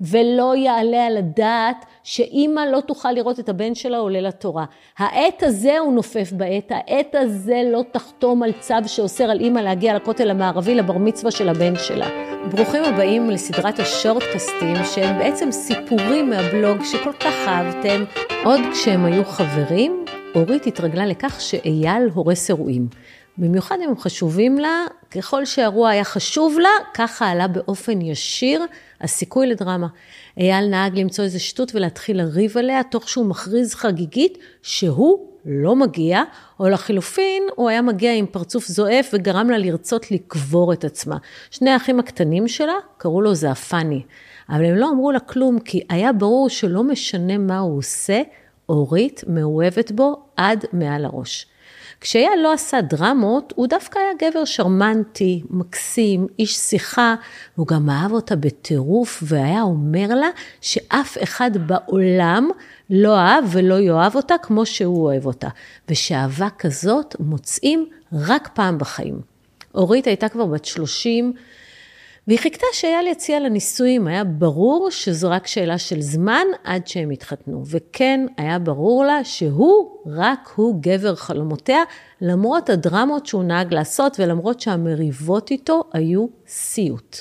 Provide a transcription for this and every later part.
ולא יעלה על הדעת שאימא לא תוכל לראות את הבן שלה עולה לתורה. העת הזה הוא נופף בעת, העת הזה לא תחתום על צו שאוסר על אימא להגיע לכותל המערבי לבר מצווה של הבן שלה. ברוכים הבאים לסדרת השורטקסטים, שהם בעצם סיפורים מהבלוג שכל כך אהבתם. עוד כשהם היו חברים, אורית התרגלה לכך שאייל הורס אירועים. במיוחד אם הם חשובים לה, ככל שהאירוע היה חשוב לה, ככה עלה באופן ישיר הסיכוי לדרמה. אייל נהג למצוא איזה שטות ולהתחיל לריב עליה, תוך שהוא מכריז חגיגית שהוא לא מגיע, או לחילופין, הוא היה מגיע עם פרצוף זועף וגרם לה לרצות לקבור את עצמה. שני האחים הקטנים שלה, קראו לו זעפני, אבל הם לא אמרו לה כלום, כי היה ברור שלא משנה מה הוא עושה, אורית מאוהבת בו עד מעל הראש. כשאייל לא עשה דרמות, הוא דווקא היה גבר שרמנטי, מקסים, איש שיחה, הוא גם אהב אותה בטירוף, והיה אומר לה שאף אחד בעולם לא אהב ולא יאהב אותה כמו שהוא אוהב אותה, ושאהבה כזאת מוצאים רק פעם בחיים. אורית הייתה כבר בת 30, והיא חיכתה שאייל יציע לה נישואים, היה ברור שזו רק שאלה של זמן עד שהם יתחתנו. וכן, היה ברור לה שהוא, רק הוא גבר חלומותיה, למרות הדרמות שהוא נהג לעשות ולמרות שהמריבות איתו היו סיוט.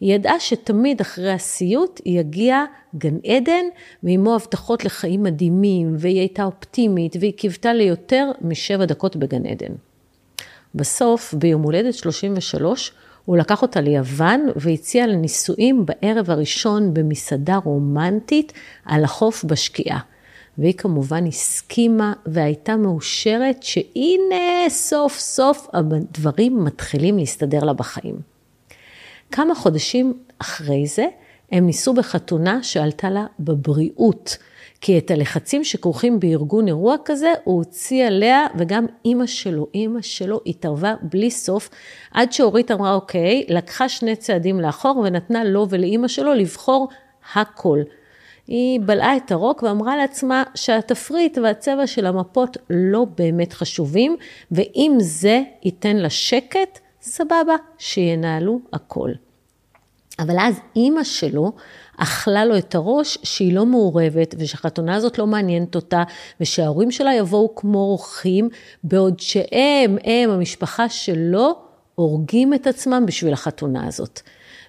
היא ידעה שתמיד אחרי הסיוט יגיע גן עדן, ועימו הבטחות לחיים מדהימים, והיא הייתה אופטימית, והיא קיוותה ליותר משבע דקות בגן עדן. בסוף, ביום הולדת 33, הוא לקח אותה ליוון והציע לה נישואים בערב הראשון במסעדה רומנטית על החוף בשקיעה. והיא כמובן הסכימה והייתה מאושרת שהנה סוף סוף הדברים מתחילים להסתדר לה בחיים. כמה חודשים אחרי זה הם ניסו בחתונה שעלתה לה בבריאות. כי את הלחצים שכרוכים בארגון אירוע כזה, הוא הוציא עליה, וגם אימא שלו, אימא שלו התערבה בלי סוף, עד שאורית אמרה, אוקיי, לקחה שני צעדים לאחור ונתנה לו ולאימא שלו לבחור הכל. היא בלעה את הרוק ואמרה לעצמה שהתפריט והצבע של המפות לא באמת חשובים, ואם זה ייתן לה שקט, סבבה, שינהלו הכל. אבל אז אימא שלו אכלה לו את הראש שהיא לא מעורבת ושהחתונה הזאת לא מעניינת אותה ושההורים שלה יבואו כמו אורחים, בעוד שהם, הם, המשפחה שלו, הורגים את עצמם בשביל החתונה הזאת.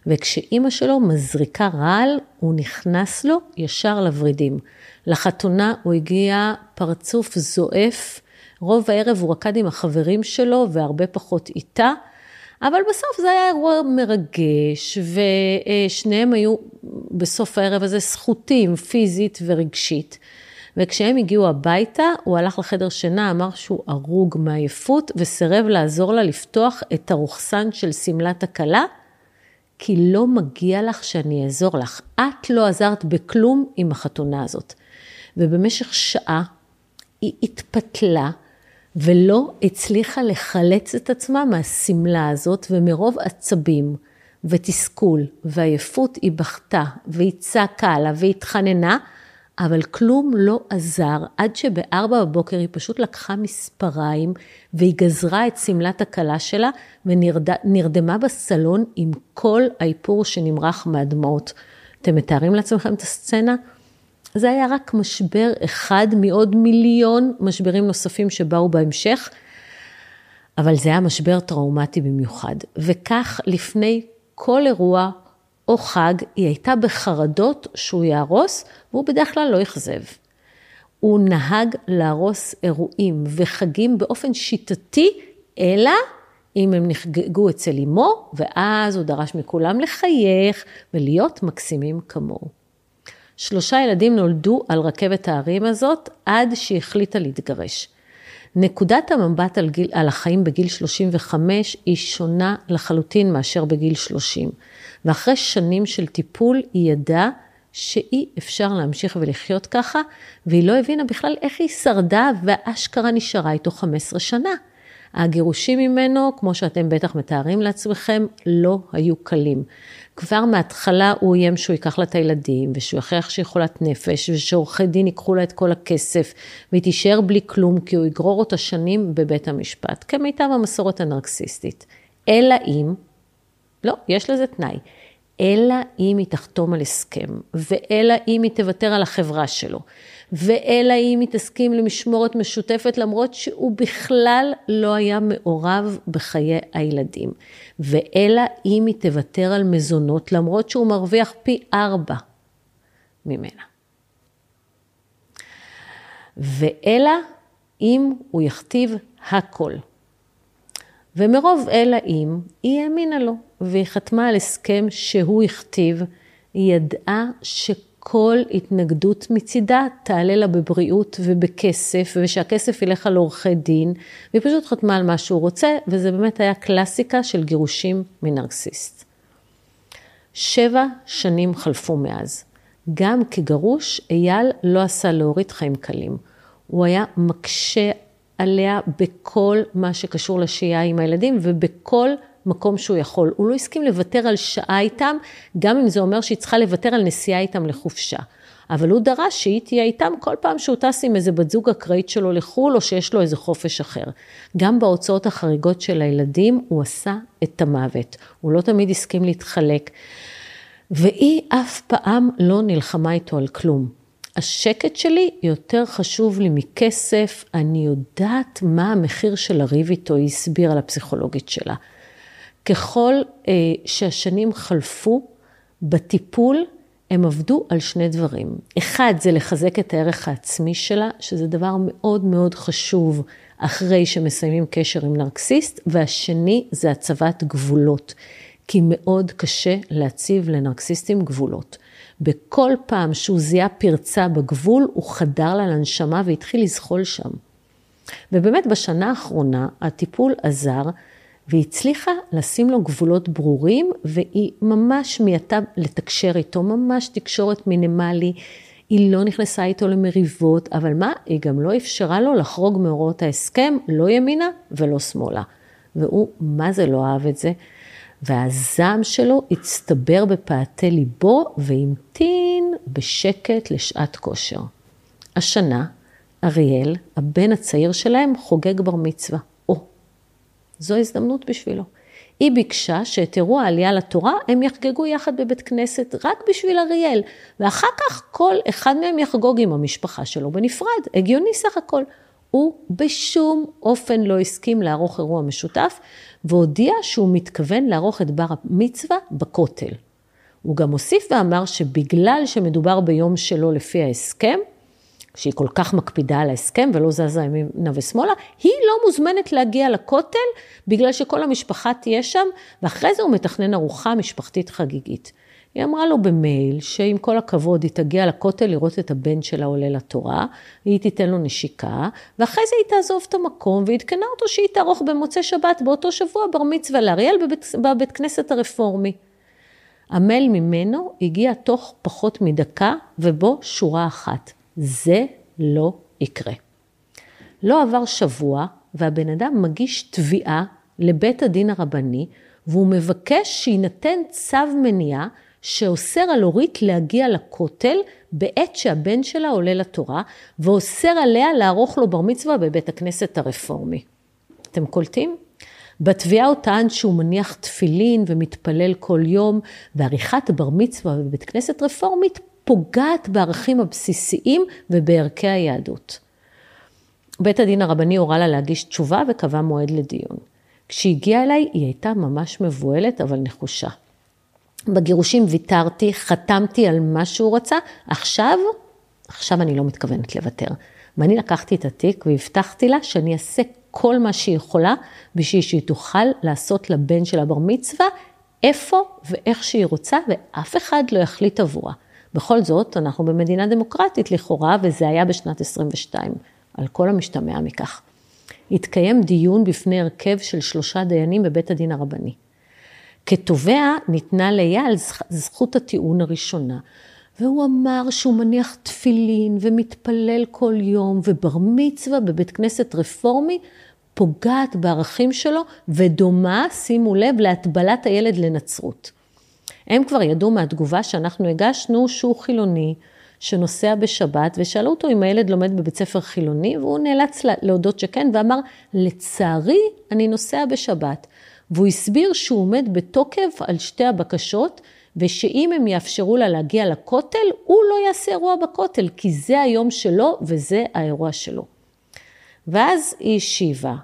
וכשאימא שלו מזריקה רעל, הוא נכנס לו ישר לוורידים. לחתונה הוא הגיע פרצוף זועף, רוב הערב הוא רקד עם החברים שלו והרבה פחות איתה. אבל בסוף זה היה אירוע מרגש, ושניהם היו בסוף הערב הזה סחוטים פיזית ורגשית. וכשהם הגיעו הביתה, הוא הלך לחדר שינה, אמר שהוא הרוג מעייפות, וסירב לעזור לה לפתוח את הרוכסן של שמלת הכלה, כי לא מגיע לך שאני אעזור לך. את לא עזרת בכלום עם החתונה הזאת. ובמשך שעה היא התפתלה, ולא הצליחה לחלץ את עצמה מהשמלה הזאת, ומרוב עצבים ותסכול ועייפות היא בכתה, והיא צעקה לה והתחננה, אבל כלום לא עזר, עד שבארבע בבוקר היא פשוט לקחה מספריים, והיא גזרה את שמלת הכלה שלה, ונרדמה בסלון עם כל האיפור שנמרח מהדמעות. אתם מתארים לעצמכם את הסצנה? זה היה רק משבר אחד מעוד מיליון משברים נוספים שבאו בהמשך, אבל זה היה משבר טראומטי במיוחד. וכך לפני כל אירוע או חג, היא הייתה בחרדות שהוא יהרוס, והוא בדרך כלל לא אכזב. הוא נהג להרוס אירועים וחגים באופן שיטתי, אלא אם הם נחגגו אצל אמו, ואז הוא דרש מכולם לחייך ולהיות מקסימים כמוהו. שלושה ילדים נולדו על רכבת ההרים הזאת עד שהיא החליטה להתגרש. נקודת המבט על, גיל, על החיים בגיל 35 היא שונה לחלוטין מאשר בגיל 30. ואחרי שנים של טיפול היא ידעה שאי אפשר להמשיך ולחיות ככה, והיא לא הבינה בכלל איך היא שרדה ואשכרה נשארה איתו 15 שנה. הגירושים ממנו, כמו שאתם בטח מתארים לעצמכם, לא היו קלים. כבר מההתחלה הוא איים שהוא ייקח לה את הילדים, ושהוא יכריח שהיא חולת נפש, ושעורכי דין ייקחו לה את כל הכסף, והיא תישאר בלי כלום, כי הוא יגרור אותה שנים בבית המשפט, כמיטב המסורת הנרקסיסטית. אלא אם, לא, יש לזה תנאי, אלא אם היא תחתום על הסכם, ואלא אם היא תוותר על החברה שלו, ואלא אם היא תסכים למשמורת משותפת, למרות שהוא בכלל לא היה מעורב בחיי הילדים, ואלא אם היא תוותר על מזונות, למרות שהוא מרוויח פי ארבע ממנה. ואלא אם הוא יכתיב הכל. ומרוב אלא אם, היא האמינה לו, והיא חתמה על הסכם שהוא הכתיב, היא ידעה שכל התנגדות מצידה תעלה לה בבריאות ובכסף, ושהכסף ילך על עורכי דין, והיא פשוט חתמה על מה שהוא רוצה, וזה באמת היה קלאסיקה של גירושים מנרקסיסט. שבע שנים חלפו מאז. גם כגרוש, אייל לא עשה להוריד חיים קלים. הוא היה מקשה עליה בכל מה שקשור לשהייה עם הילדים ובכל מקום שהוא יכול. הוא לא הסכים לוותר על שעה איתם, גם אם זה אומר שהיא צריכה לוותר על נסיעה איתם לחופשה. אבל הוא דרש שהיא תהיה איתם כל פעם שהוא טס עם איזה בת זוג אקראית שלו לחו"ל, או שיש לו איזה חופש אחר. גם בהוצאות החריגות של הילדים הוא עשה את המוות. הוא לא תמיד הסכים להתחלק. והיא אף פעם לא נלחמה איתו על כלום. השקט שלי יותר חשוב לי מכסף, אני יודעת מה המחיר של לריב איתו, היא הסבירה לפסיכולוגית שלה. ככל אה, שהשנים חלפו, בטיפול הם עבדו על שני דברים. אחד, זה לחזק את הערך העצמי שלה, שזה דבר מאוד מאוד חשוב אחרי שמסיימים קשר עם נרקסיסט, והשני זה הצבת גבולות, כי מאוד קשה להציב לנרקסיסטים גבולות. בכל פעם שהוא זיהה פרצה בגבול, הוא חדר לה לנשמה והתחיל לזחול שם. ובאמת בשנה האחרונה הטיפול עזר, והיא הצליחה לשים לו גבולות ברורים, והיא ממש מיעטה לתקשר איתו, ממש תקשורת מינימלי. היא לא נכנסה איתו למריבות, אבל מה? היא גם לא אפשרה לו לחרוג מהוראות ההסכם, לא ימינה ולא שמאלה. והוא, מה זה לא אהב את זה? והזעם שלו הצטבר בפאתי ליבו והמתין בשקט לשעת כושר. השנה, אריאל, הבן הצעיר שלהם, חוגג בר מצווה. או, זו הזדמנות בשבילו. היא ביקשה שאת אירוע העלייה לתורה הם יחגגו יחד בבית כנסת רק בשביל אריאל, ואחר כך כל אחד מהם יחגוג עם המשפחה שלו בנפרד, הגיוני סך הכל. הוא בשום אופן לא הסכים לערוך אירוע משותף, והודיע שהוא מתכוון לערוך את בר המצווה בכותל. הוא גם הוסיף ואמר שבגלל שמדובר ביום שלו לפי ההסכם, שהיא כל כך מקפידה על ההסכם ולא זזה ימינה ושמאלה, היא לא מוזמנת להגיע לכותל בגלל שכל המשפחה תהיה שם, ואחרי זה הוא מתכנן ארוחה משפחתית חגיגית. היא אמרה לו במייל שעם כל הכבוד היא תגיע לכותל לראות את הבן שלה עולה לתורה, היא תיתן לו נשיקה, ואחרי זה היא תעזוב את המקום ועדכנה אותו שהיא תערוך במוצאי שבת באותו שבוע בר מצווה לאריאל בבית, בבית כנסת הרפורמי. המייל ממנו הגיע תוך פחות מדקה ובו שורה אחת, זה לא יקרה. לא עבר שבוע והבן אדם מגיש תביעה לבית הדין הרבני והוא מבקש שיינתן צו מניעה שאוסר על אורית להגיע לכותל בעת שהבן שלה עולה לתורה, ואוסר עליה לערוך לו בר מצווה בבית הכנסת הרפורמי. אתם קולטים? בתביעה הוא טען שהוא מניח תפילין ומתפלל כל יום, ועריכת בר מצווה בבית כנסת רפורמית פוגעת בערכים הבסיסיים ובערכי היהדות. בית הדין הרבני הורה לה להגיש תשובה וקבע מועד לדיון. כשהגיעה אליי היא הייתה ממש מבוהלת אבל נחושה. בגירושים ויתרתי, חתמתי על מה שהוא רצה, עכשיו, עכשיו אני לא מתכוונת לוותר. ואני לקחתי את התיק והבטחתי לה שאני אעשה כל מה שהיא יכולה בשביל שהיא תוכל לעשות לבן של הבר מצווה איפה ואיך שהיא רוצה, ואף אחד לא יחליט עבורה. בכל זאת, אנחנו במדינה דמוקרטית לכאורה, וזה היה בשנת 22, על כל המשתמע מכך. התקיים דיון בפני הרכב של שלושה דיינים בבית הדין הרבני. כתובע ניתנה לאייל זכות הטיעון הראשונה. והוא אמר שהוא מניח תפילין ומתפלל כל יום, ובר מצווה בבית כנסת רפורמי פוגעת בערכים שלו, ודומה, שימו לב, להטבלת הילד לנצרות. הם כבר ידעו מהתגובה שאנחנו הגשנו שהוא חילוני, שנוסע בשבת, ושאלו אותו אם הילד לומד בבית ספר חילוני, והוא נאלץ להודות שכן, ואמר, לצערי, אני נוסע בשבת. והוא הסביר שהוא עומד בתוקף על שתי הבקשות, ושאם הם יאפשרו לה להגיע לכותל, הוא לא יעשה אירוע בכותל, כי זה היום שלו וזה האירוע שלו. ואז היא השיבה,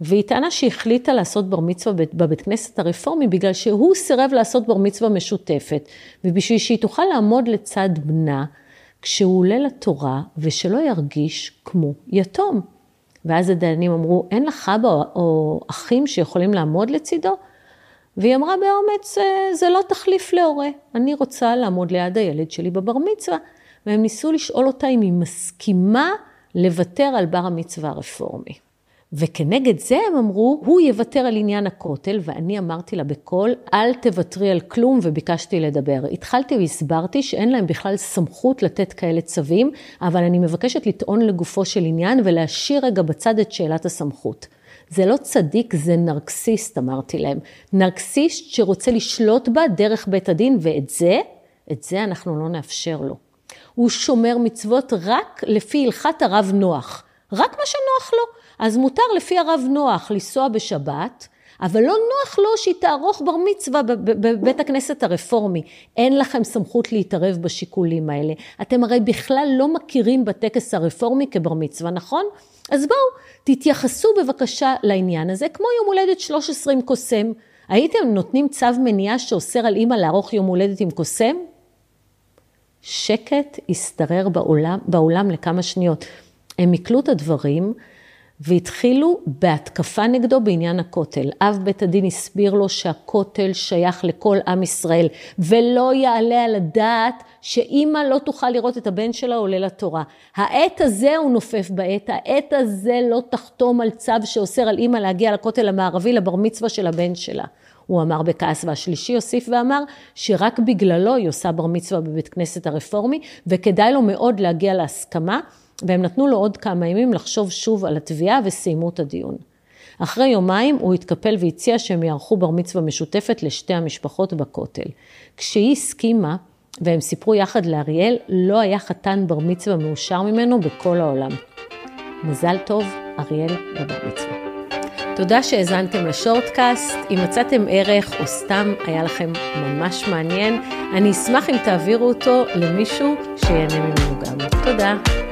והיא טענה שהחליטה לעשות בר מצווה בבית כנסת הרפורמי, בגלל שהוא סירב לעשות בר מצווה משותפת, ובשביל שהיא תוכל לעמוד לצד בנה, כשהוא עולה לתורה, ושלא ירגיש כמו יתום. ואז הדיינים אמרו, אין לך אבא או אחים שיכולים לעמוד לצידו? והיא אמרה באומץ, זה לא תחליף להורה, אני רוצה לעמוד ליד הילד שלי בבר מצווה. והם ניסו לשאול אותה אם היא מסכימה לוותר על בר המצווה הרפורמי. וכנגד זה הם אמרו, הוא יוותר על עניין הכותל, ואני אמרתי לה בקול, אל תוותרי על כלום, וביקשתי לדבר. התחלתי והסברתי שאין להם בכלל סמכות לתת כאלה צווים, אבל אני מבקשת לטעון לגופו של עניין ולהשאיר רגע בצד את שאלת הסמכות. זה לא צדיק, זה נרקסיסט, אמרתי להם. נרקסיסט שרוצה לשלוט בה דרך בית הדין, ואת זה, את זה אנחנו לא נאפשר לו. הוא שומר מצוות רק לפי הלכת הרב נוח. רק מה שנוח לו. אז מותר לפי הרב נוח לנסוע בשבת, אבל לא נוח לו שהיא תערוך בר מצווה בבית הכנסת הרפורמי. אין לכם סמכות להתערב בשיקולים האלה. אתם הרי בכלל לא מכירים בטקס הרפורמי כבר מצווה, נכון? אז בואו, תתייחסו בבקשה לעניין הזה, כמו יום הולדת 13 עם קוסם. הייתם נותנים צו מניעה שאוסר על אימא לערוך יום הולדת עם קוסם? שקט השתרר באולם, באולם לכמה שניות. הם עיכלו את הדברים והתחילו בהתקפה נגדו בעניין הכותל. אב בית הדין הסביר לו שהכותל שייך לכל עם ישראל, ולא יעלה על הדעת שאימא לא תוכל לראות את הבן שלה עולה לתורה. העת הזה הוא נופף בעת, העת הזה לא תחתום על צו שאוסר על אימא להגיע לכותל המערבי לבר מצווה של הבן שלה. הוא אמר בכעס, והשלישי הוסיף ואמר שרק בגללו היא עושה בר מצווה בבית כנסת הרפורמי, וכדאי לו מאוד להגיע להסכמה. והם נתנו לו עוד כמה ימים לחשוב שוב על התביעה וסיימו את הדיון. אחרי יומיים הוא התקפל והציע שהם יערכו בר מצווה משותפת לשתי המשפחות בכותל. כשהיא הסכימה, והם סיפרו יחד לאריאל, לא היה חתן בר מצווה מאושר ממנו בכל העולם. מזל טוב, אריאל בבר מצווה. תודה שהאזנתם לשורטקאסט. אם מצאתם ערך או סתם היה לכם ממש מעניין, אני אשמח אם תעבירו אותו למישהו שיהנה ממנו גם. תודה.